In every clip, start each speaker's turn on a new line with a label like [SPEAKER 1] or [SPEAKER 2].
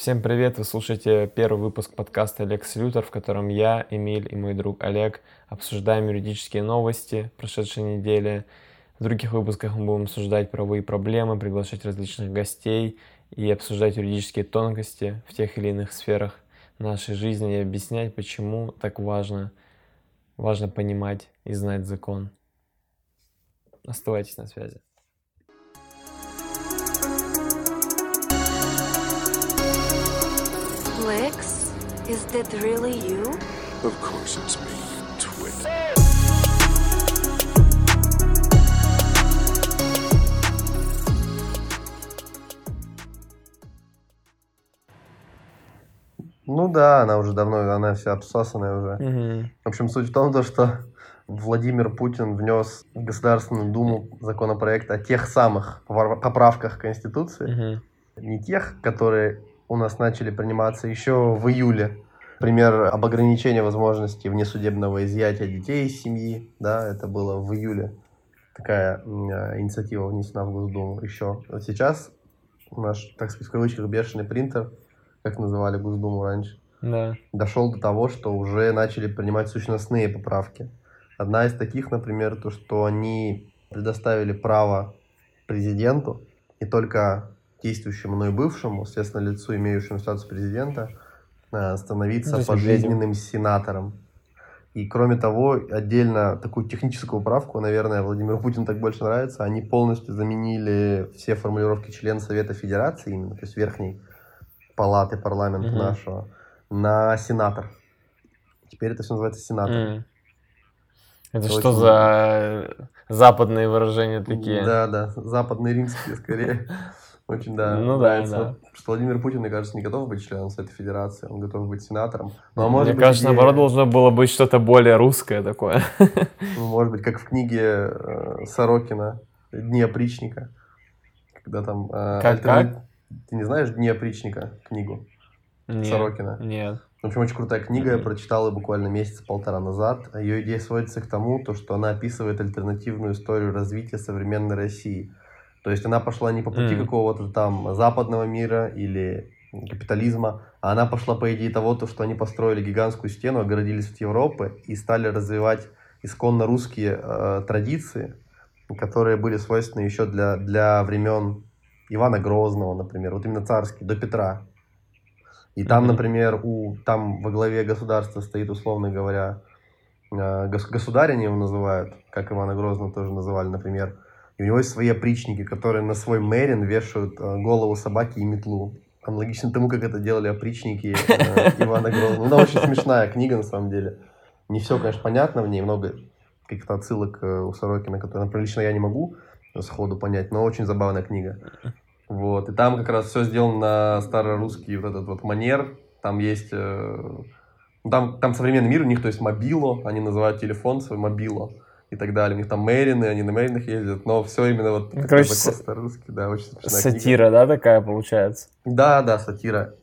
[SPEAKER 1] Всем привет! Вы слушаете первый выпуск подкаста «Лекс Лютер», в котором я, Эмиль и мой друг Олег обсуждаем юридические новости прошедшей недели. В других выпусках мы будем обсуждать правовые проблемы, приглашать различных гостей и обсуждать юридические тонкости в тех или иных сферах нашей жизни и объяснять, почему так важно, важно понимать и знать закон. Оставайтесь на связи.
[SPEAKER 2] Is that really you?
[SPEAKER 3] Of course it's me, twit.
[SPEAKER 4] Ну да, она уже давно, она вся обсасанная уже.
[SPEAKER 1] Мгм.
[SPEAKER 4] В общем, суть в том, то, что Владимир Путин внес в Государственную Думу законопроект о тех самых поправках Конституции,
[SPEAKER 1] Мгм.
[SPEAKER 4] не тех, которые у нас начали приниматься еще в июле. Например, об ограничении возможности внесудебного изъятия детей из семьи, да, это было в июле. Такая э, инициатива внесена в Госдуму еще. Вот сейчас наш, так сказать, в кавычках, бешеный принтер, как называли Госдуму раньше,
[SPEAKER 1] Да.
[SPEAKER 4] дошел до того, что уже начали принимать сущностные поправки. Одна из таких, например, то, что они предоставили право президенту и только действующему, но и бывшему, соответственно, лицу, имеющему статус президента, э, становиться
[SPEAKER 1] Ну,
[SPEAKER 4] пожизненным сенатором. И кроме того, отдельно такую техническую правку, наверное, Владимиру Путину так больше нравится, они полностью заменили все формулировки члена Совета Федерации, именно, то есть верхней палаты парламента
[SPEAKER 1] Мгм.
[SPEAKER 4] нашего, на сенатор. Теперь это все называется сенатор.
[SPEAKER 1] М. Это
[SPEAKER 4] Это
[SPEAKER 1] что
[SPEAKER 4] очень-
[SPEAKER 1] за западные выражения такие?
[SPEAKER 4] Да, да, западные римские скорее. Очень, да.
[SPEAKER 1] Ну да,
[SPEAKER 4] нравится.
[SPEAKER 1] да.
[SPEAKER 4] Вот, Что Владимир Путин, мне кажется, не готов быть членом Совета Федерации, он готов быть сенатором. Ну, а может
[SPEAKER 1] Мне
[SPEAKER 4] быть,
[SPEAKER 1] кажется,
[SPEAKER 4] идея-
[SPEAKER 1] наоборот, должно было быть что-то более русское такое.
[SPEAKER 4] ну, может быть, как в книге э, Сорокина «Дни опричника», когда там... э,
[SPEAKER 1] Как-
[SPEAKER 4] альтерна- Ты не знаешь «Дни опричника» книгу
[SPEAKER 1] Нет.
[SPEAKER 4] Сорокина?
[SPEAKER 1] Нет.
[SPEAKER 4] В общем, очень крутая книга, я прочитал ее буквально месяц-полтора назад. Ее идея сводится к тому, то, что она описывает альтернативную историю развития современной России. То есть она пошла не по пути
[SPEAKER 1] Мгм.
[SPEAKER 4] какого-то там западного мира или капитализма, а она пошла по идее того, то, что они построили гигантскую стену, огородились от Европы и стали развивать исконно русские э, традиции, которые были свойственны еще для, для времен Ивана Грозного, например, вот именно царские, до Петра. И там,
[SPEAKER 1] Мгм.
[SPEAKER 4] например, у, там во главе государства стоит, условно говоря, э, гос- государь они его называют, как Ивана Грозного тоже называли, например. И у него есть свои опричники, которые на свой мерин вешают э, голову собаки и метлу. Аналогично тому, как это делали опричники э, Ивана Грозного. Ну, очень смешная книга, на самом деле. Не все, конечно, понятно в ней, много каких-то отсылок э, у Сорокина, которые, например, лично я не могу сходу понять, но очень забавная книга. Вот, и там как раз все сделано на старорусский вот этот вот манер. Там есть... э, ну, там, там современный мир, у них, то есть, мобило, они называют телефон свой мобило и так далее. У них там мэрины, они на мэринах ездят, но все именно вот
[SPEAKER 1] Ну, короче, с-
[SPEAKER 4] старорусский, да, очень смешная книга.
[SPEAKER 1] Сатира, да, такая получается?
[SPEAKER 4] Да, да, сатира.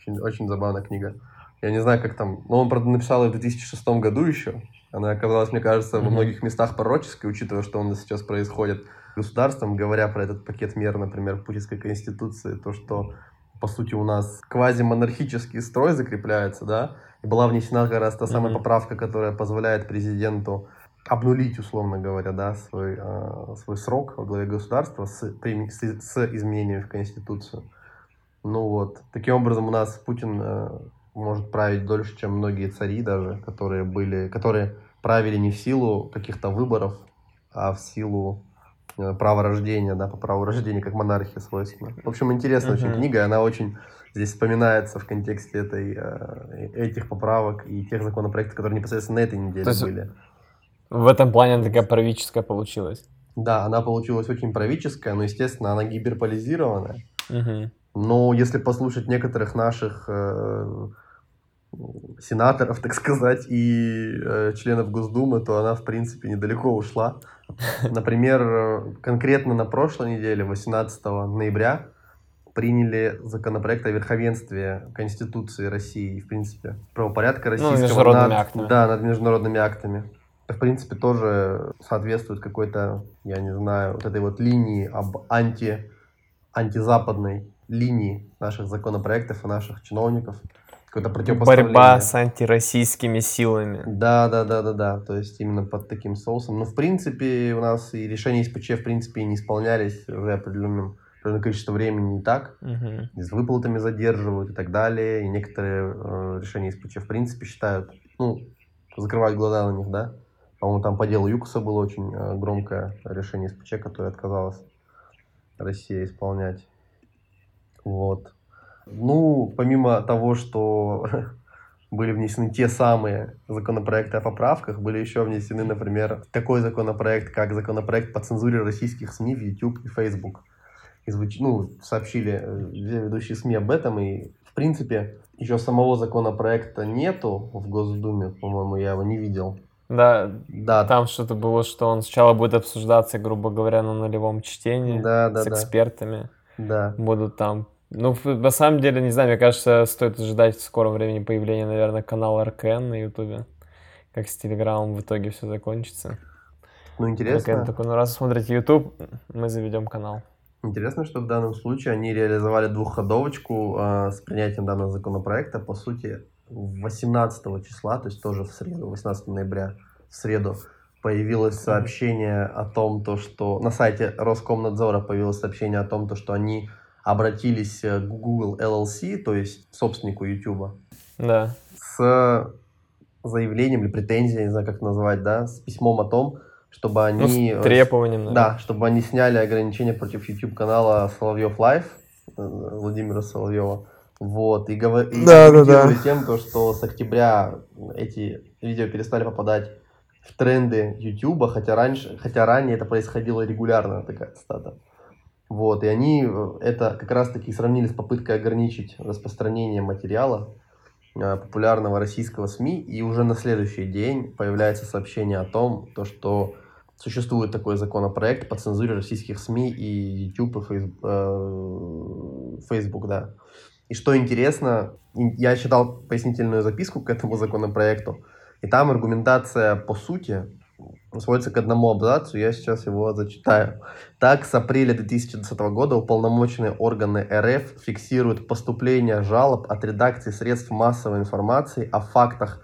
[SPEAKER 4] Очень, очень забавная книга. Я не знаю, как там... Ну, он, правда, написал ее в 2006 году еще. Она оказалась, мне кажется, во
[SPEAKER 1] Мгм.
[SPEAKER 4] многих местах пророческой, учитывая, что у нас сейчас происходит государством, говоря про этот пакет мер, например, Путинской Конституции, то, что, по сути, у нас квазимонархический строй закрепляется, да, и была внесена как раз та самая
[SPEAKER 1] Мгм.
[SPEAKER 4] поправка, которая позволяет президенту обнулить, условно говоря, да, свой, э, свой срок во главе государства с, с, с изменениями в Конституцию. Ну вот, таким образом у нас Путин э, может править дольше, чем многие цари даже, которые были, которые правили не в силу каких-то выборов, а в силу э, права рождения, да, по праву рождения, как монархия свойственно. В общем, интересная очень
[SPEAKER 1] Мгм.
[SPEAKER 4] книга, она очень здесь вспоминается в контексте этой, э, этих поправок и тех законопроектов, которые непосредственно на этой неделе
[SPEAKER 1] То есть
[SPEAKER 4] были.
[SPEAKER 1] В этом плане она такая правительская получилась.
[SPEAKER 4] Да, она получилась очень правительская, но, естественно, она гиперполизированная.
[SPEAKER 1] Мгм.
[SPEAKER 4] Но если послушать некоторых наших э, сенаторов, так сказать, и э, членов Госдумы, то она, в принципе, недалеко ушла. Например, э, конкретно на прошлой неделе, 18 ноября, приняли законопроект о верховенстве Конституции России, и, в принципе, правопорядка российского
[SPEAKER 1] Ну, международными
[SPEAKER 4] над,
[SPEAKER 1] актами.
[SPEAKER 4] Да, над международными актами. Это, в принципе, тоже соответствует какой-то, я не знаю, вот этой вот линии об анти, антизападной линии наших законопроектов и наших чиновников. Какое-то противопоставление.
[SPEAKER 1] Борьба с антироссийскими силами.
[SPEAKER 4] Да, да, да, да, да. То есть именно под таким соусом. Но в принципе у нас и решения СПЧ в принципе не исполнялись уже определенным определенное количество времени не так,
[SPEAKER 1] Мгм.
[SPEAKER 4] с выплатами задерживают и так далее. И некоторые э, решения СПЧ в принципе считают, ну, закрывать глаза на них, да. По-моему, там по делу Юкоса было очень э, громкое решение СПЧ, которое отказалась Россия исполнять. Вот. Ну, помимо того, что были внесены те самые законопроекты о поправках, были еще внесены, например, такой законопроект, как законопроект по цензуре российских СМИ в YouTube и Facebook. И звуч- ну, сообщили э, все ведущие СМИ об этом, и, в принципе, еще самого законопроекта нету в Госдуме, по-моему, я его не видел.
[SPEAKER 1] Да,
[SPEAKER 4] Да,
[SPEAKER 1] там что-то было, что он сначала будет обсуждаться, грубо говоря, на нулевом чтении
[SPEAKER 4] да, да,
[SPEAKER 1] с экспертами.
[SPEAKER 4] да.
[SPEAKER 1] Будут там. Ну, на самом деле, не знаю, мне кажется, стоит ожидать в скором времени появления, наверное, канала РКН на Ютубе. Как с Телеграмом в итоге все закончится.
[SPEAKER 4] Ну,
[SPEAKER 1] РКН
[SPEAKER 4] интересно.
[SPEAKER 1] такой, ну раз смотрите Ютуб, мы заведем канал.
[SPEAKER 4] Интересно, что в данном случае они реализовали двухходовочку э, с принятием данного законопроекта. По сути, 18 числа, то есть тоже в среду, 18 ноября, в среду, появилось сообщение о том, то, что на сайте Роскомнадзора появилось сообщение о том, то, что они обратились э, к Google LLC, то есть собственнику YouTube,
[SPEAKER 1] Да.
[SPEAKER 4] с заявлением или претензией, не знаю, как назвать, да, с письмом о том, чтобы
[SPEAKER 1] Ну,
[SPEAKER 4] они...
[SPEAKER 1] с
[SPEAKER 4] э,
[SPEAKER 1] требованием, наверное.
[SPEAKER 4] да, чтобы они сняли ограничения против YouTube канала Соловьев Лайв Владимира Соловьева. Вот, и, говор... и
[SPEAKER 1] Да, да, да.
[SPEAKER 4] тем, то, что с октября эти видео перестали попадать в тренды YouTube, хотя раньше, хотя ранее это происходило регулярно, такая цитата. Вот, и они э, это как раз-таки сравнили с попыткой ограничить распространение материала э, популярного российского СМИ, и уже на следующий день появляется сообщение о том, то, что существует такой законопроект по цензуре российских СМИ и YouTube, и Фейс- э, Facebook, да. И что интересно, я читал пояснительную записку к этому законопроекту, и там аргументация по сути сводится к одному абзацу, я сейчас его зачитаю. Так, с апреля 2020 года уполномоченные органы РФ фиксируют поступление жалоб от редакций средств массовой информации о фактах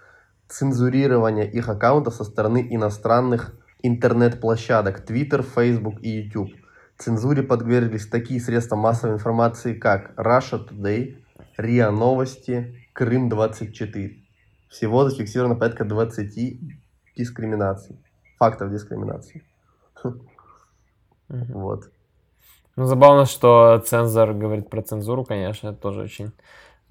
[SPEAKER 4] цензурирования их аккаунтов со стороны иностранных интернет-площадок Twitter, Facebook и YouTube. Цензуре подверглись такие средства массовой информации, как Russia Today, РИА Новости, Крым-24. Всего зафиксировано порядка 20 дискриминаций, фактов дискриминации. Вот.
[SPEAKER 1] Ну, забавно, что цензор говорит про цензуру, конечно, это тоже очень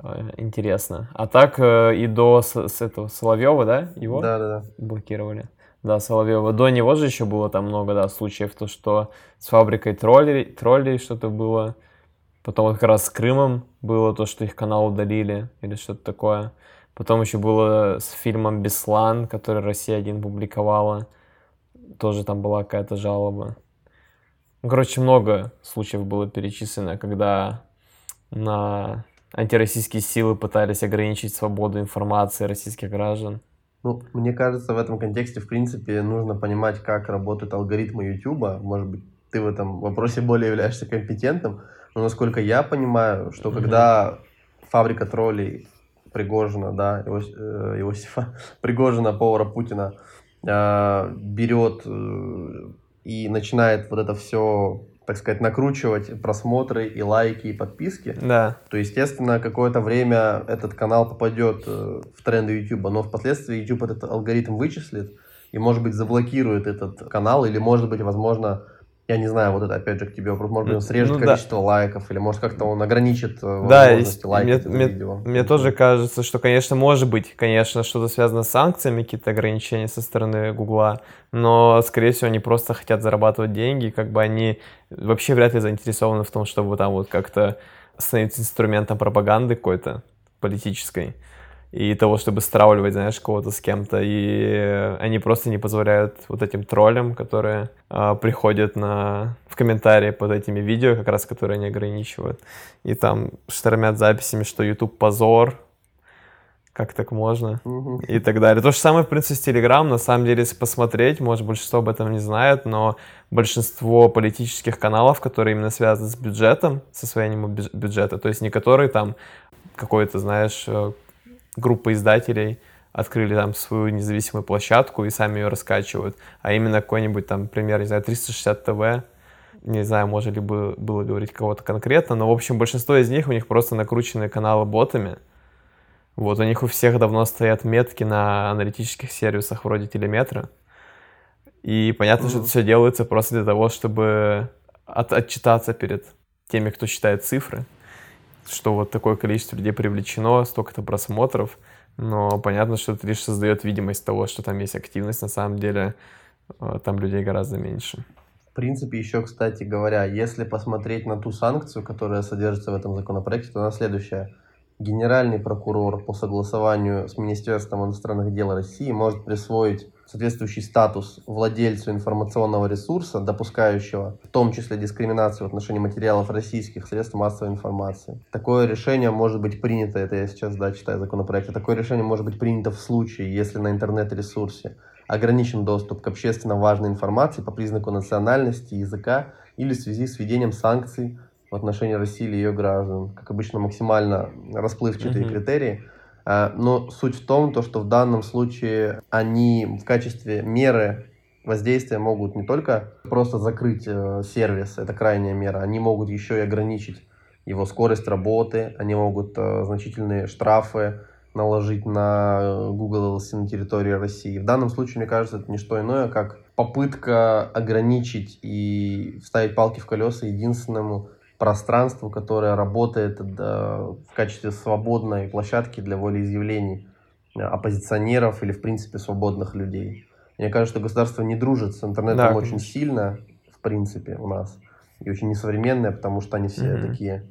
[SPEAKER 1] э, интересно. А так э, и до с, с этого Соловьева, да, его
[SPEAKER 4] Да-да-да.
[SPEAKER 1] блокировали. Да, Соловьева. До него же еще было там много, да, случаев, то, что с фабрикой троллей, троллей что-то было. Потом вот как раз с Крымом было то, что их канал удалили или что-то такое. Потом еще было с фильмом «Беслан», который Россия один публиковала. Тоже там была какая-то жалоба. Ну, короче, много случаев было перечислено, когда на антироссийские силы пытались ограничить свободу информации российских граждан.
[SPEAKER 4] Ну, мне кажется, в этом контексте, в принципе, нужно понимать, как работают алгоритмы YouTube. Может быть, ты в этом вопросе более являешься компетентным. Но насколько я понимаю, что
[SPEAKER 1] Мгм.
[SPEAKER 4] когда фабрика троллей Пригожина, да, Иос- э, Иосифа, Пригожина, повара Путина, э, берет э, и начинает вот это все, так сказать, накручивать просмотры и лайки и подписки,
[SPEAKER 1] Да.
[SPEAKER 4] то, естественно, какое-то время этот канал попадет э, в тренды YouTube, но впоследствии YouTube этот алгоритм вычислит и, может быть, заблокирует этот канал, или, может быть, возможно, я не знаю, вот это опять же к тебе вопрос, может быть, он срежет
[SPEAKER 1] Ну да.
[SPEAKER 4] количество лайков, или, может, как-то он ограничит э,
[SPEAKER 1] Да,
[SPEAKER 4] возможности
[SPEAKER 1] есть-
[SPEAKER 4] лайкать
[SPEAKER 1] мне, мне-
[SPEAKER 4] видео.
[SPEAKER 1] мне тоже кажется, что, конечно, может быть, конечно, что-то связано с санкциями, какие-то ограничения со стороны Гугла, но, скорее всего, они просто хотят зарабатывать деньги, как бы они вообще вряд ли заинтересованы в том, чтобы там вот как-то становиться инструментом пропаганды какой-то политической и того, чтобы стравливать, знаешь, кого-то с кем-то, и они просто не позволяют вот этим троллям, которые а, приходят на, в комментарии под этими видео, как раз которые они ограничивают, и там штормят записями, что YouTube позор, как так можно и так далее. То же самое, в принципе, с Telegram. На самом деле, если посмотреть, может, большинство об этом не знает, но большинство политических каналов, которые именно связаны с бюджетом, с освоением бюдж- бюджета, то есть не которые там какой-то, знаешь, э, группа издателей открыли там свою независимую площадку и сами ее раскачивают, а именно какой-нибудь там, пример, не знаю, 360 ТВ, не знаю, можно ли бы- было говорить кого-то конкретно, но, в общем, большинство из них, у них просто накрученные каналы ботами, вот, у них у всех давно стоят метки на аналитических сервисах вроде телеметра. И понятно, что это все делается просто для того, чтобы от- отчитаться перед теми, кто считает цифры, что вот такое количество людей привлечено, столько-то просмотров. Но понятно, что это лишь создает видимость того, что там есть активность. На самом деле э, там людей гораздо меньше.
[SPEAKER 4] В принципе, еще, кстати говоря, если посмотреть на ту санкцию, которая содержится в этом законопроекте, то она следующая. Генеральный прокурор по согласованию с Министерством иностранных дел России может присвоить соответствующий статус владельцу информационного ресурса, допускающего в том числе дискриминацию в отношении материалов российских средств массовой информации. Такое решение может быть принято, это я сейчас да, читаю законопроект, такое решение может быть принято в случае, если на интернет-ресурсе ограничен доступ к общественно важной информации по признаку национальности, языка или в связи с введением санкций в отношении России или ее граждан. Как обычно, максимально расплывчатые
[SPEAKER 1] Мгм.
[SPEAKER 4] критерии. А, Но суть в том, то, что в данном случае они в качестве меры воздействия могут не только просто закрыть э, сервис, это крайняя мера, они могут еще и ограничить его скорость работы, они могут э, значительные штрафы наложить на э, Google LLC на территории России. В данном случае, мне кажется, это не что иное, как попытка ограничить и вставить палки в колеса единственному пространству, которое работает в качестве свободной площадки для волеизъявлений э, оппозиционеров или, в принципе, свободных людей. Мне кажется, что государство не дружит с интернетом
[SPEAKER 1] Да,
[SPEAKER 4] очень
[SPEAKER 1] конечно.
[SPEAKER 4] сильно, в принципе, у нас. И очень несовременное, потому что они все
[SPEAKER 1] Мгм.
[SPEAKER 4] такие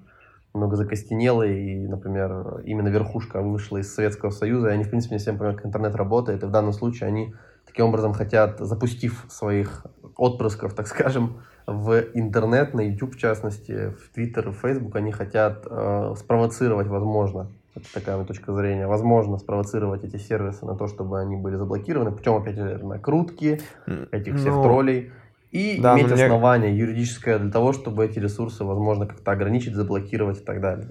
[SPEAKER 4] много закостенелые, и, например, именно верхушка вышла из Советского Союза, и они, в принципе, не всем понимают, как интернет работает, и в данном случае они таким образом хотят, запустив своих отпрысков, так скажем, в интернет, на YouTube в частности, в Twitter, в Facebook, они хотят э, спровоцировать, возможно, это такая моя точка зрения, возможно, спровоцировать эти сервисы на то, чтобы они были заблокированы, путем, опять же, накрутки этих всех
[SPEAKER 1] ну,
[SPEAKER 4] троллей, и
[SPEAKER 1] да,
[SPEAKER 4] иметь
[SPEAKER 1] мне-
[SPEAKER 4] основание юридическое для того, чтобы эти ресурсы, возможно, как-то ограничить, заблокировать и так далее.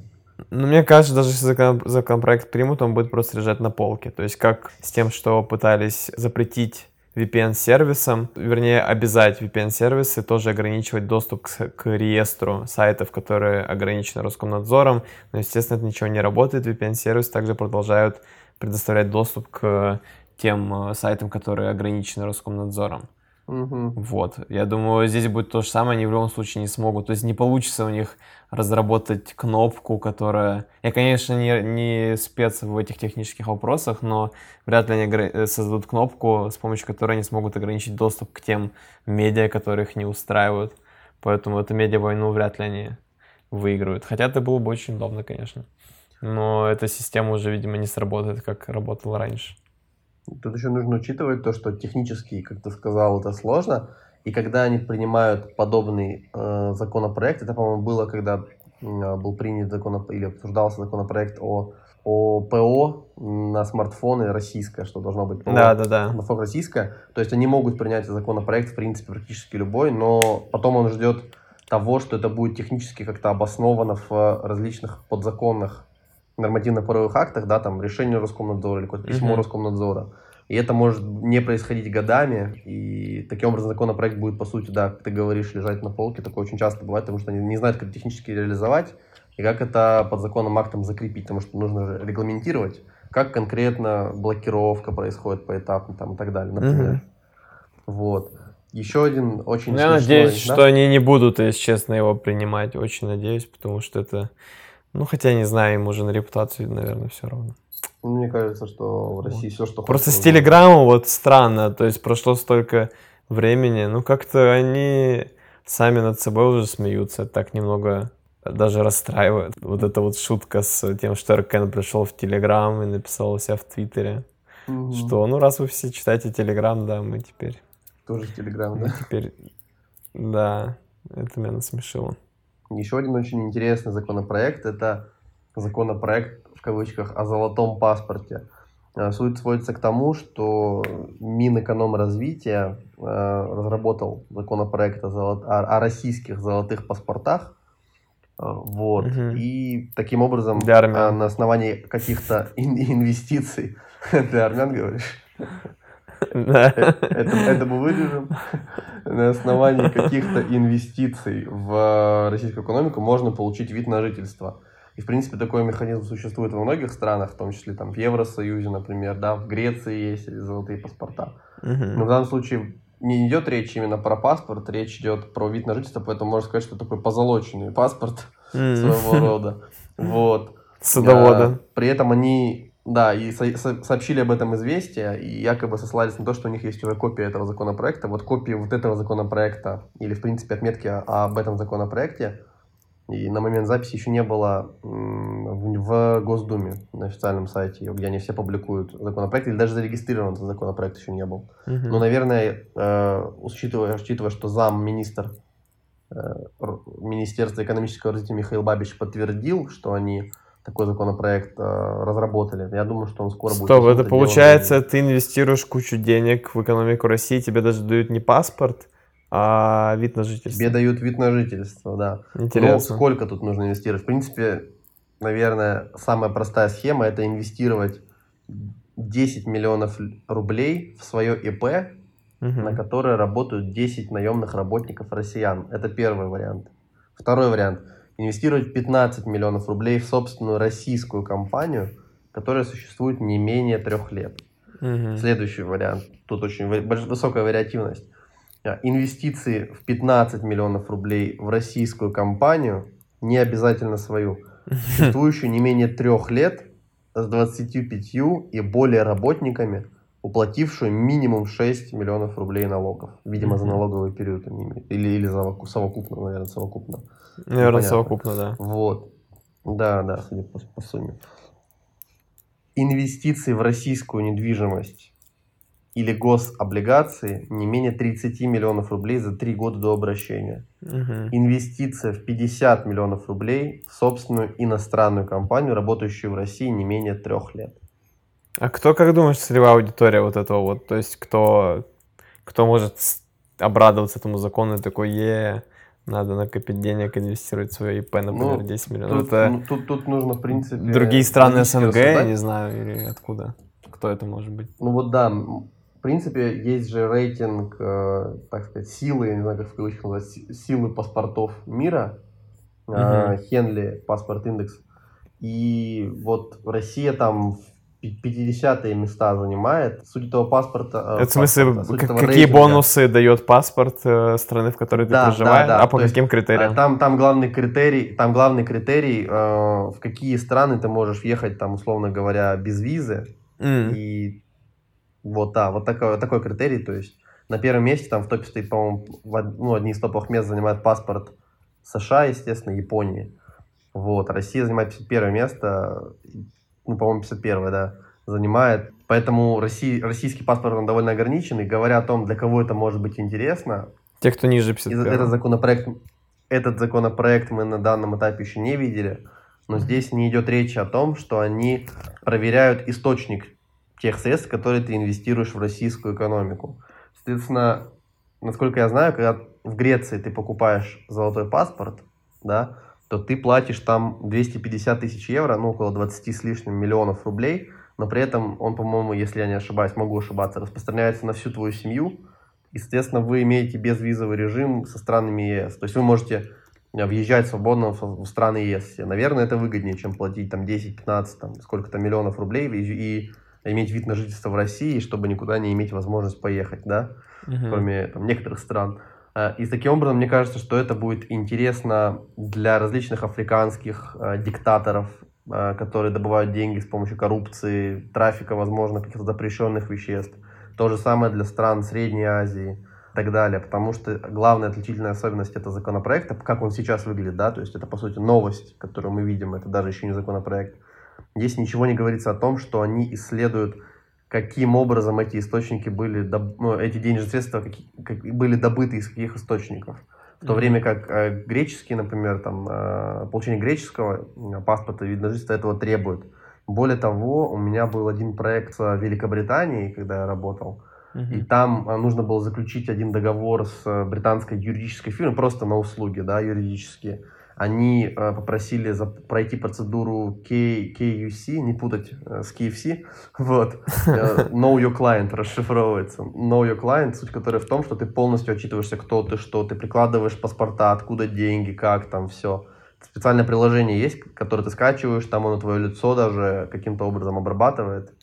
[SPEAKER 1] Ну, мне кажется, даже если закон- законопроект примут, он будет просто лежать на полке. То есть как с тем, что пытались запретить VPN-сервисам, вернее, обязать VPN-сервисы тоже ограничивать доступ к, к реестру сайтов, которые ограничены Роскомнадзором. Но, естественно, это ничего не работает. VPN-сервисы также продолжают предоставлять доступ к тем э, сайтам, которые ограничены Роскомнадзором.
[SPEAKER 4] Мгм.
[SPEAKER 1] Вот. Я думаю, здесь будет то же самое, они в любом случае не смогут. То есть не получится у них разработать кнопку, которая... Я, конечно, не, не спец в этих технических вопросах, но вряд ли они э, создадут кнопку, с помощью которой они смогут ограничить доступ к тем медиа, которые их не устраивают. Поэтому эту медиа-войну вряд ли они выигрывают. Хотя это было бы очень удобно, конечно. Но эта система уже, видимо, не сработает, как работала раньше.
[SPEAKER 4] Тут еще нужно учитывать то, что технически, как ты сказал, это сложно. И когда они принимают подобный э, законопроект, это, по-моему, было, когда м, был принят закон или обсуждался законопроект о, о ПО на смартфоны российское, что должно быть ПО.
[SPEAKER 1] Да-да-да.
[SPEAKER 4] Смартфон российское. То есть они могут принять законопроект, в принципе, практически любой, но потом он ждет того, что это будет технически как-то обосновано в различных подзаконных нормативно-правовых актах, да, там решение Роскомнадзора или какое-то письмо
[SPEAKER 1] Мгм.
[SPEAKER 4] Роскомнадзора. И это может не происходить годами, и таким образом законопроект будет, по сути, да, как ты говоришь, лежать на полке. Такое очень часто бывает, потому что они не знают, как технически реализовать и как это под законным актом закрепить, потому что нужно же регламентировать, как конкретно блокировка происходит поэтапно там, и так далее, например.
[SPEAKER 1] Мгм.
[SPEAKER 4] Вот. Еще один очень
[SPEAKER 1] Ну, Я
[SPEAKER 4] смешной,
[SPEAKER 1] надеюсь,
[SPEAKER 4] да?
[SPEAKER 1] что они не будут, если честно, его принимать. Очень надеюсь, потому что это... Ну, хотя, не знаю, им уже на репутацию, наверное, все равно.
[SPEAKER 4] Мне кажется, что в России все, что
[SPEAKER 1] Просто с
[SPEAKER 4] хочется, можно.
[SPEAKER 1] Телеграмом вот странно. То есть прошло столько времени. Ну, как-то они сами над собой уже смеются. Так немного даже расстраивает. Вот эта вот шутка с тем, что Аркен пришел в Телеграм и написал у себя в Твиттере,
[SPEAKER 4] Мгм.
[SPEAKER 1] что ну раз вы все читаете Телеграм, да, мы теперь...
[SPEAKER 4] Тоже в Телеграм, да?
[SPEAKER 1] теперь... Да, это меня насмешило.
[SPEAKER 4] Еще один очень интересный законопроект – это законопроект, в кавычках, о золотом паспорте. Э, Суть сводится к тому, что Минэкономразвития э, разработал законопроект о, золот- о- российских золотых паспортах. Э, Вот.
[SPEAKER 1] Мгм.
[SPEAKER 4] И таким образом,
[SPEAKER 1] Для армян.
[SPEAKER 4] на основании каких-то ин- инвестиций, для армян говоришь. Это, это мы вырежем. На основании каких-то инвестиций в российскую экономику можно получить вид на жительство. И, в принципе, такой механизм существует во многих странах, в том числе там в Евросоюзе, например, да, в Греции есть золотые паспорта. Но в данном случае не идет речь именно про паспорт, речь идет про вид на жительство, поэтому можно сказать, что такой позолоченный паспорт своего рода. Вот.
[SPEAKER 1] Садовода.
[SPEAKER 4] А, При этом они, да, и со- со- сообщили об этом известия, и якобы сослались на то, что у них есть уже копия этого законопроекта. Вот копии вот этого законопроекта, или, в принципе, отметки об этом законопроекте, и на момент записи еще не было в, Госдуме, на официальном сайте, где они все публикуют законопроект, или даже зарегистрирован этот законопроект еще не был.
[SPEAKER 1] Мгм.
[SPEAKER 4] Ну, наверное, э, учитывая, учитывая, что замминистр э, Министерства экономического развития Михаил Бабич подтвердил, что они такой законопроект э, разработали, я думаю, что он скоро будет.
[SPEAKER 1] Стоп, это
[SPEAKER 4] делом
[SPEAKER 1] получается,
[SPEAKER 4] занят.
[SPEAKER 1] ты инвестируешь кучу денег в экономику России, тебе даже дают не паспорт, а вид на жительство.
[SPEAKER 4] Тебе дают вид на жительство, да. Ну,
[SPEAKER 1] Интересно.
[SPEAKER 4] сколько тут нужно инвестировать? В принципе, наверное, самая простая схема это инвестировать 10 миллионов рублей в свое ИП,
[SPEAKER 1] Мгм.
[SPEAKER 4] на которое работают 10 наемных работников россиян. Это первый вариант. Второй вариант. Инвестировать 15 миллионов рублей в собственную российскую компанию, которая существует не менее трех лет.
[SPEAKER 1] Мгм.
[SPEAKER 4] Следующий вариант. Тут очень высокая вариативность. А, Инвестиции в 15 миллионов рублей в российскую компанию, не обязательно свою, существующую не менее трех лет, с 25 и более работниками, уплатившую минимум 6 миллионов рублей налогов. Видимо, за налоговый период они имеют. Или, или совоку- совокупно, наверное, совокупно.
[SPEAKER 1] Наверное,
[SPEAKER 4] Непонятно.
[SPEAKER 1] совокупно, да.
[SPEAKER 4] Вот. Да, да, судя по, по сумме. Инвестиции в российскую недвижимость или гособлигации не менее 30 миллионов рублей за три года до обращения.
[SPEAKER 1] Мгм.
[SPEAKER 4] Инвестиция в 50 миллионов рублей в собственную иностранную компанию, работающую в России не менее трех лет.
[SPEAKER 1] А кто, как думаешь, целевая аудитория вот этого вот? То есть кто, кто может обрадоваться этому закону и такой, е, надо накопить денег, инвестировать в свое ИП, например,
[SPEAKER 4] Ну,
[SPEAKER 1] 10 миллионов.
[SPEAKER 4] Тут,
[SPEAKER 1] Это
[SPEAKER 4] ну, тут, тут нужно, в принципе...
[SPEAKER 1] другие страны СНГ, я не знаю, или откуда? Кто это может быть?
[SPEAKER 4] Ну вот да, в принципе, есть же рейтинг, э, так сказать, силы, я не знаю, как в кавычках назвать, си- силы паспортов мира, э. Хенли паспорт индекс. И вот Россия там в пи- 50-е места занимает. Суть этого паспорта... э,
[SPEAKER 1] Это в смысле,
[SPEAKER 4] паспорта,
[SPEAKER 1] как-
[SPEAKER 4] этого
[SPEAKER 1] какие
[SPEAKER 4] рейтинга.
[SPEAKER 1] бонусы дает паспорт э, страны, в которой ты
[SPEAKER 4] Да, да,
[SPEAKER 1] проживаешь,
[SPEAKER 4] да,
[SPEAKER 1] а по
[SPEAKER 4] то есть,
[SPEAKER 1] каким
[SPEAKER 4] А,
[SPEAKER 1] критериям?
[SPEAKER 4] Там, там главный критерий, там главный критерий, э, в какие страны ты можешь въехать, там, условно говоря, без визы.
[SPEAKER 1] М,
[SPEAKER 4] И вот, да, вот такой, такой критерий, то есть на первом месте там в топе стоит, по-моему, ну, одни из топовых мест занимает паспорт США, естественно, Японии. Вот, Россия занимает 51 место, ну, по-моему, 51 да, занимает. Поэтому Россия, российский паспорт, он довольно ограниченный. Говоря о том, для кого это может быть интересно,
[SPEAKER 1] Те, кто ниже
[SPEAKER 4] и
[SPEAKER 1] 51.
[SPEAKER 4] Этот законопроект, этот законопроект мы на данном этапе еще не видели, но здесь не идет речи о том, что они проверяют источник тех средств, которые ты инвестируешь в российскую экономику. Соответственно, насколько я знаю, когда в Греции ты покупаешь золотой паспорт, да, то ты платишь там 250 тысяч евро, ну, около 20 с лишним миллионов рублей, но при этом он, по-моему, если я не ошибаюсь, могу ошибаться, распространяется на всю твою семью, и, соответственно, вы имеете безвизовый режим со странами ЕС. То есть вы можете э, въезжать свободно в страны ЕС. Наверное, это выгоднее, чем платить там 10-15, там, сколько-то миллионов рублей и, и иметь вид на жительство в России, чтобы никуда не иметь возможность поехать, да,
[SPEAKER 1] Мгм.
[SPEAKER 4] кроме там, некоторых стран. А, И таким образом, мне кажется, что это будет интересно для различных африканских э, диктаторов, э, которые добывают деньги с помощью коррупции, трафика, возможно, каких-то запрещенных веществ. То же самое для стран Средней Азии и так далее, потому что главная отличительная особенность этого законопроекта, как он сейчас выглядит, да, то есть это, по сути, новость, которую мы видим, это даже еще не законопроект. Здесь ничего не говорится о том, что они исследуют каким образом эти источники были, доб- ну, эти денежные средства как- были добыты из каких источников. В то время как э, греческий, например, там, э, получение греческого паспорта и жительство этого требует. Более того, у меня был один проект с Великобританией, когда я работал,
[SPEAKER 1] Мгм.
[SPEAKER 4] и там э, нужно было заключить один договор с э, британской юридической фирмой, просто на услуги, да, юридические. Они э, попросили за- пройти процедуру K, KUC, не путать э, с KFC, вот. Э, Know your client расшифровывается. Know your client, суть которой в том, что ты полностью отчитываешься, кто ты, что ты, прикладываешь паспорта, откуда деньги, как там, все. Специальное приложение есть, которое ты скачиваешь, там оно твое лицо даже каким-то образом обрабатывает.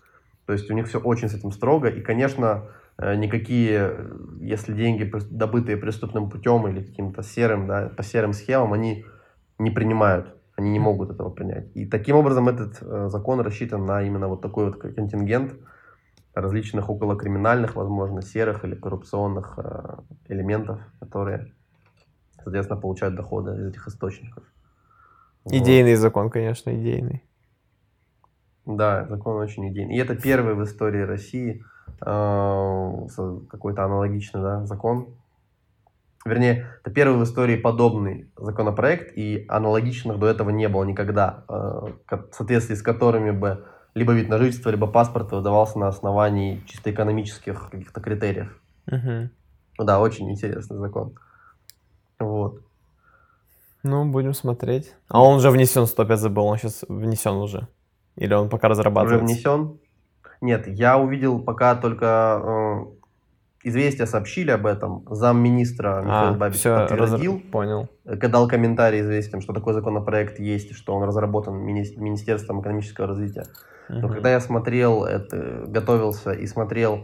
[SPEAKER 4] То есть у них все очень с этим строго. И, конечно, никакие, если деньги добытые преступным путем или каким-то серым, да, по серым схемам, они не принимают. Они не могут этого принять. И таким образом этот э, закон рассчитан на именно вот такой вот контингент различных околокриминальных, возможно, серых или коррупционных э, элементов, которые, соответственно, получают доходы из этих источников. Вот.
[SPEAKER 1] Идейный закон, конечно, идейный.
[SPEAKER 4] Да, закон очень идейный. И это первый в истории России э, какой-то аналогичный да, закон. Вернее, это первый в истории подобный законопроект, и аналогичных до этого не было никогда, э, в соответствии с которыми бы либо вид на жительство, либо паспорт выдавался на основании чисто экономических каких-то критериев. Ну Да, очень интересный закон. Вот.
[SPEAKER 1] Ну, будем смотреть. А он уже внесен, 105 забыл, он сейчас внесен уже. Или он пока
[SPEAKER 4] Уже
[SPEAKER 1] разрабатывается?
[SPEAKER 4] внесен? Нет, я увидел пока только э, известия сообщили об этом. Замминистра Михаил
[SPEAKER 1] А,
[SPEAKER 4] Бабич
[SPEAKER 1] все,
[SPEAKER 4] подтвердил,
[SPEAKER 1] понял.
[SPEAKER 4] э, дал комментарий известиям, что такой законопроект есть, что он разработан мини- Министерством экономического развития. Но
[SPEAKER 1] Мгм.
[SPEAKER 4] когда я смотрел, это, готовился и смотрел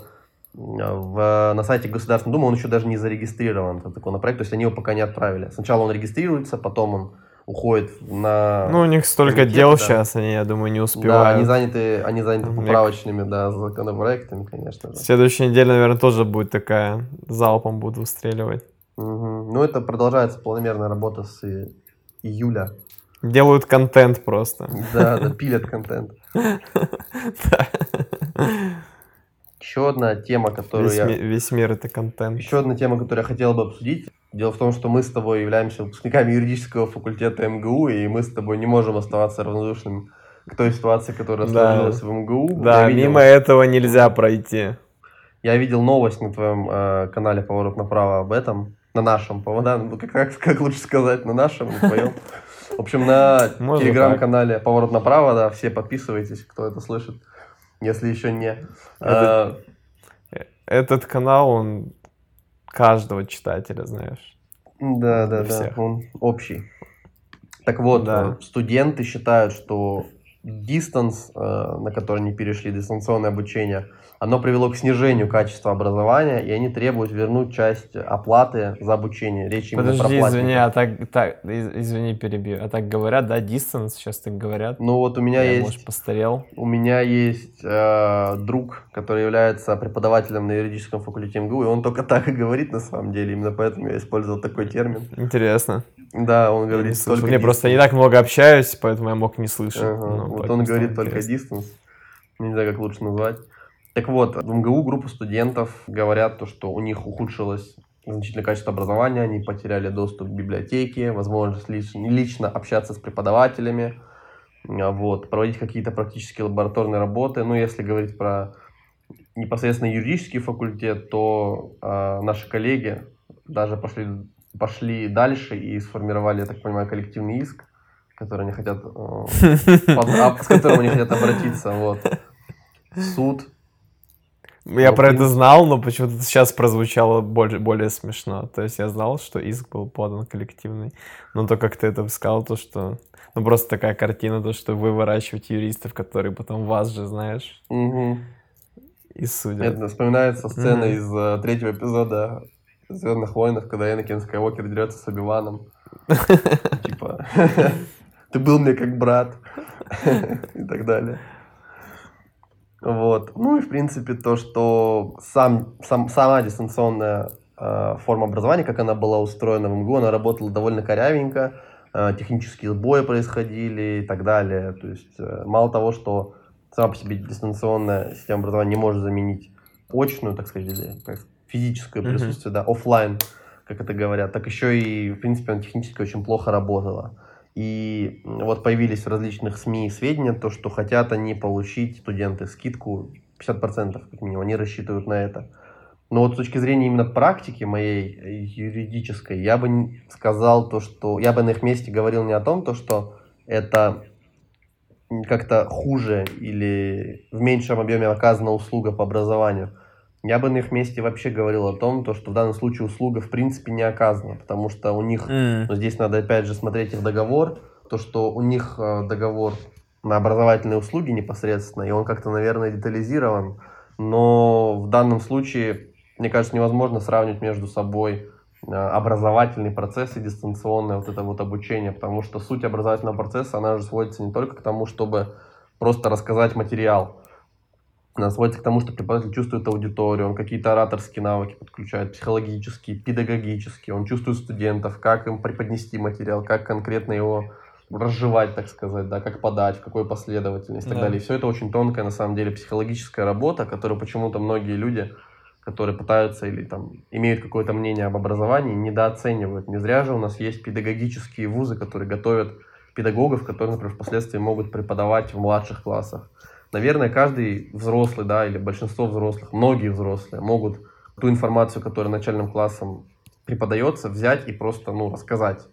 [SPEAKER 4] э, в, на сайте Государственной Думы, он еще даже не зарегистрирован, этот законопроект, то есть они его пока не отправили. Сначала он регистрируется, потом он уходит на...
[SPEAKER 1] Ну, у них столько
[SPEAKER 4] комитет,
[SPEAKER 1] дел
[SPEAKER 4] да.
[SPEAKER 1] сейчас, они, я думаю, не
[SPEAKER 4] да,
[SPEAKER 1] успевают.
[SPEAKER 4] они заняты, они заняты поправочными, да, законопроектами, конечно. же.
[SPEAKER 1] Следующая неделя, наверное, тоже будет такая, залпом буду выстреливать.
[SPEAKER 4] Мгм. Ну, это продолжается планомерная работа с и- июля.
[SPEAKER 1] Делают контент просто.
[SPEAKER 4] Да, да, пилят контент. Еще одна тема, которую
[SPEAKER 1] Весь
[SPEAKER 4] я...
[SPEAKER 1] ми- Весь мир это контент.
[SPEAKER 4] Еще одна тема, которую я хотел бы обсудить. Дело в том, что мы с тобой являемся выпускниками юридического факультета МГУ, и мы с тобой не можем оставаться равнодушными к той ситуации, которая
[SPEAKER 1] Да.
[SPEAKER 4] сложилась в МГУ.
[SPEAKER 1] Да,
[SPEAKER 4] Я видел-
[SPEAKER 1] мимо этого нельзя пройти.
[SPEAKER 4] Я видел новость на твоем э, канале «Поворот направо» об этом. На нашем, по- да, ну, как, как, как лучше сказать, на нашем, на твоем. В общем, на телеграм-канале «Поворот направо», да, все подписывайтесь, кто это слышит, если еще не.
[SPEAKER 1] Это-
[SPEAKER 4] Э,
[SPEAKER 1] Этот канал, он каждого читателя, знаешь.
[SPEAKER 4] Да, да, да, он общий. Так вот,
[SPEAKER 1] Да.
[SPEAKER 4] э, студенты считают, что дистанс, э, на который они перешли, дистанционное обучение, оно привело к снижению качества образования, и они требуют вернуть часть оплаты за обучение. Речь именно про
[SPEAKER 1] Подожди, извини, а так, так, из- извини, перебью. А так говорят, да, distance сейчас так говорят.
[SPEAKER 4] Ну вот у меня
[SPEAKER 1] Я,
[SPEAKER 4] есть
[SPEAKER 1] может, постарел.
[SPEAKER 4] У меня есть э, друг, который является преподавателем на юридическом факультете МГУ, и он только так и говорит на самом деле, именно поэтому я использовал такой термин.
[SPEAKER 1] Интересно.
[SPEAKER 4] Да, он
[SPEAKER 1] Я не
[SPEAKER 4] говорит
[SPEAKER 1] слышал.
[SPEAKER 4] только
[SPEAKER 1] Мне просто не так много общаюсь, поэтому я мог не слышать.
[SPEAKER 4] Ага,
[SPEAKER 1] Ну,
[SPEAKER 4] Вот он говорит только distance. Не знаю, как лучше назвать. Так вот, в МГУ группа студентов говорят, то, что у них ухудшилось значительное качество образования, они потеряли доступ к библиотеке, возможность лично, лично общаться с преподавателями, а, вот, проводить какие-то практические лабораторные работы. Ну, если говорить про непосредственно юридический факультет, то а, наши коллеги даже пошли, пошли дальше и сформировали, я так понимаю, коллективный иск, который они хотят, э, под- а, с которым они хотят обратиться вот, в суд.
[SPEAKER 1] Я
[SPEAKER 4] Ну,
[SPEAKER 1] про это знал, но почему-то сейчас прозвучало более, более смешно. То есть я знал, что иск был подан коллективный. Но то, как ты это сказал, то, что... Ну, просто такая картина, то, что вы выращиваете юристов, которые потом вас же, знаешь,
[SPEAKER 4] Мгм.
[SPEAKER 1] и судят.
[SPEAKER 4] Это вспоминается сцена
[SPEAKER 1] Мгм.
[SPEAKER 4] из э, третьего эпизода Звездных войнов, когда Энакин Скайуокер дерется с Оби-Ваном. Типа, ты был мне как брат. И так далее. Вот. Ну и, в принципе, то, что сам, сам, сама дистанционная э, форма образования, как она была устроена в МГУ, она работала довольно корявенько, э, технические сбои происходили и так далее. То есть, э, мало того, что сама по себе дистанционная система образования не может заменить очную, так сказать, или как физическое присутствие, да, оффлайн как это говорят, так еще и, в принципе, она технически очень плохо работала. И вот появились в различных СМИ сведения, то, что хотят они получить студенты скидку 50%, как минимум, они рассчитывают на это. Но вот с точки зрения именно практики моей юридической, я бы сказал то, что... Я бы на их месте говорил не о том, то, что это как-то хуже или в меньшем объеме оказана услуга по образованию. Я бы на их месте вообще говорил о том, то, что в данном случае услуга в принципе не оказана, потому что у них, mm. ну, здесь надо опять же смотреть их договор, то, что у них э, договор на образовательные услуги непосредственно, и он как-то, наверное, детализирован, но в данном случае, мне кажется, невозможно сравнивать между собой э, образовательный процесс и дистанционное вот это вот обучение, потому что суть образовательного процесса, она же сводится не только к тому, чтобы просто рассказать материал, сводится к тому, что преподаватель чувствует аудиторию, он какие-то ораторские навыки подключает, психологические, педагогические, он чувствует студентов, как им преподнести материал, как конкретно его разжевать, так сказать, да, как подать, в какой последовательности и так да. далее. И все это очень тонкая, на самом деле, психологическая работа, которую почему-то многие люди, которые пытаются или там имеют какое-то мнение об образовании, недооценивают. Не зря же у нас есть педагогические вузы, которые готовят педагогов, которые, например, впоследствии могут преподавать в младших классах наверное, каждый взрослый, да, или большинство взрослых, многие взрослые могут ту информацию, которая начальным классом преподается, взять и просто, ну, рассказать.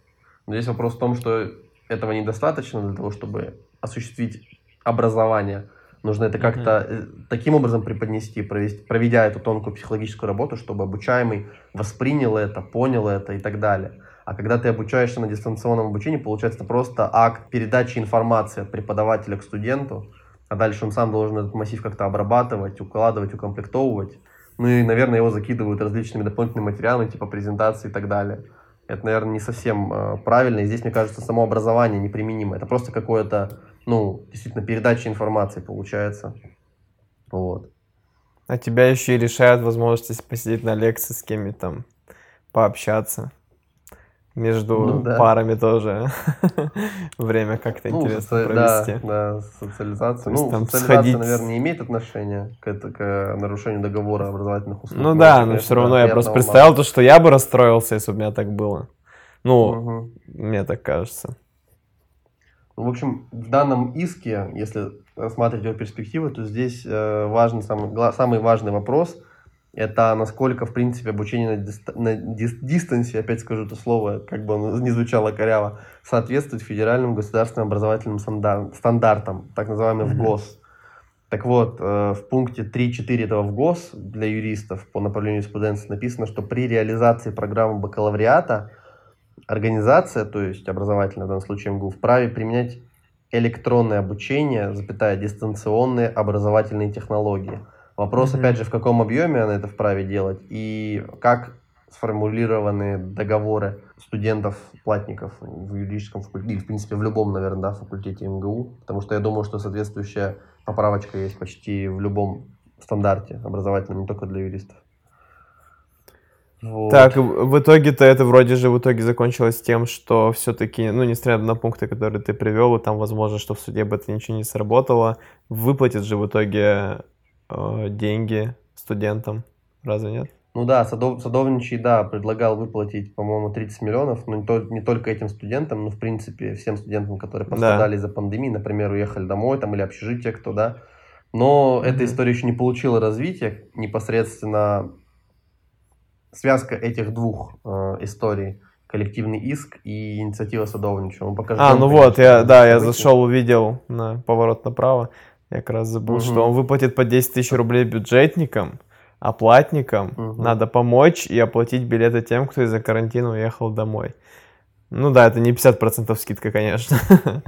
[SPEAKER 4] Но здесь вопрос в том, что этого недостаточно для того, чтобы осуществить образование. Нужно это как-то mm-hmm. таким образом преподнести, провести, проведя эту тонкую психологическую работу, чтобы обучаемый воспринял это, понял это и так далее. А когда ты обучаешься на дистанционном обучении, получается просто акт передачи информации от преподавателя к студенту, а дальше он сам должен этот массив как-то обрабатывать, укладывать, укомплектовывать. Ну и, наверное, его закидывают различными дополнительными материалами, типа презентации и так далее. Это, наверное, не совсем э, правильно. И здесь, мне кажется, само образование неприменимо. Это просто какое-то, ну, действительно, передача информации получается. Вот.
[SPEAKER 1] А тебя еще и решают возможность посидеть на лекции с кем-то там, пообщаться между ну, да. парами тоже время как-то ну, интересно соци... провести.
[SPEAKER 4] Да, да, социализация. Ну, там социализация, сходить... наверное, не имеет отношения к, это, к нарушению договора образовательных услуг.
[SPEAKER 1] Ну да, но все равно я просто представил то, что я бы расстроился, если бы у меня так было. Ну, угу. мне так кажется.
[SPEAKER 4] Ну, в общем, в данном иске, если рассматривать его перспективы, то здесь э, важный, самый, самый важный вопрос – это насколько, в принципе, обучение на, дист... на дис... дистанции, опять скажу это слово, как бы оно не звучало коряво, соответствует федеральным государственным образовательным стандар... стандартам, так называемым mm-hmm. ВГОС. Так вот, э, в пункте 3.4 этого ВГОС для юристов по направлению юриспруденции написано, что при реализации программы бакалавриата организация, то есть образовательная в данном случае МГУ, вправе применять электронное обучение, запятая, дистанционные образовательные технологии – Вопрос, mm-hmm. опять же, в каком объеме она это вправе делать и как сформулированы договоры студентов, платников в юридическом факультете, или, в принципе, в любом, наверное, да, факультете МГУ, потому что я думаю, что соответствующая поправочка есть почти в любом стандарте образовательном, не только для юристов.
[SPEAKER 1] Вот. Так, в итоге-то это вроде же в итоге закончилось тем, что все-таки, ну, несмотря на пункты, которые ты привел, и там возможно, что в суде бы это ничего не сработало, выплатит же в итоге э, деньги студентам, разве нет?
[SPEAKER 4] Ну да, Садов, Садовничий, да, предлагал выплатить, по-моему, 30 миллионов, но не, то, не только этим студентам, но, в принципе, всем студентам, которые пострадали да. из-за пандемии, например, уехали домой там или общежитие кто, да. Но mm-hmm. эта история еще не получила развития, непосредственно связка этих двух э, историй, коллективный иск и инициатива Садовничего.
[SPEAKER 1] А, ну вот, я, да, я зашел, увидел на поворот направо. Я как раз забыл, угу. что он выплатит по 10 тысяч рублей бюджетникам, а платникам угу. надо помочь и оплатить билеты тем, кто из-за карантина уехал домой. Ну да, это не 50% скидка, конечно.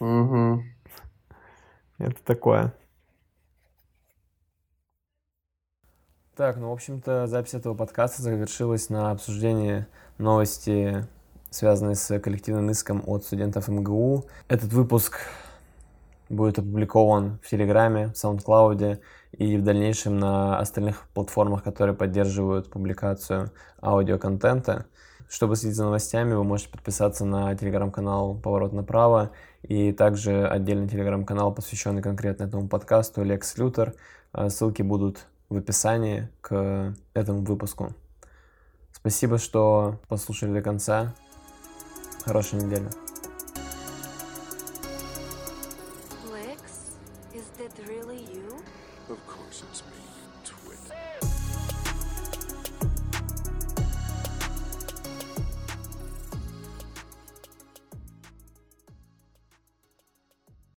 [SPEAKER 1] Угу. Это такое. Так, ну, в общем-то, запись этого подкаста завершилась на обсуждении новости, связанной с коллективным иском от студентов МГУ. Этот выпуск будет опубликован в Телеграме, в SoundCloud и в дальнейшем на остальных платформах, которые поддерживают публикацию аудиоконтента. Чтобы следить за новостями, вы можете подписаться на телеграм-канал «Поворот направо» и также отдельный телеграм-канал, посвященный конкретно этому подкасту «Лекс Лютер». Ссылки будут в описании к этому выпуску. Спасибо, что послушали до конца. Хорошей недели.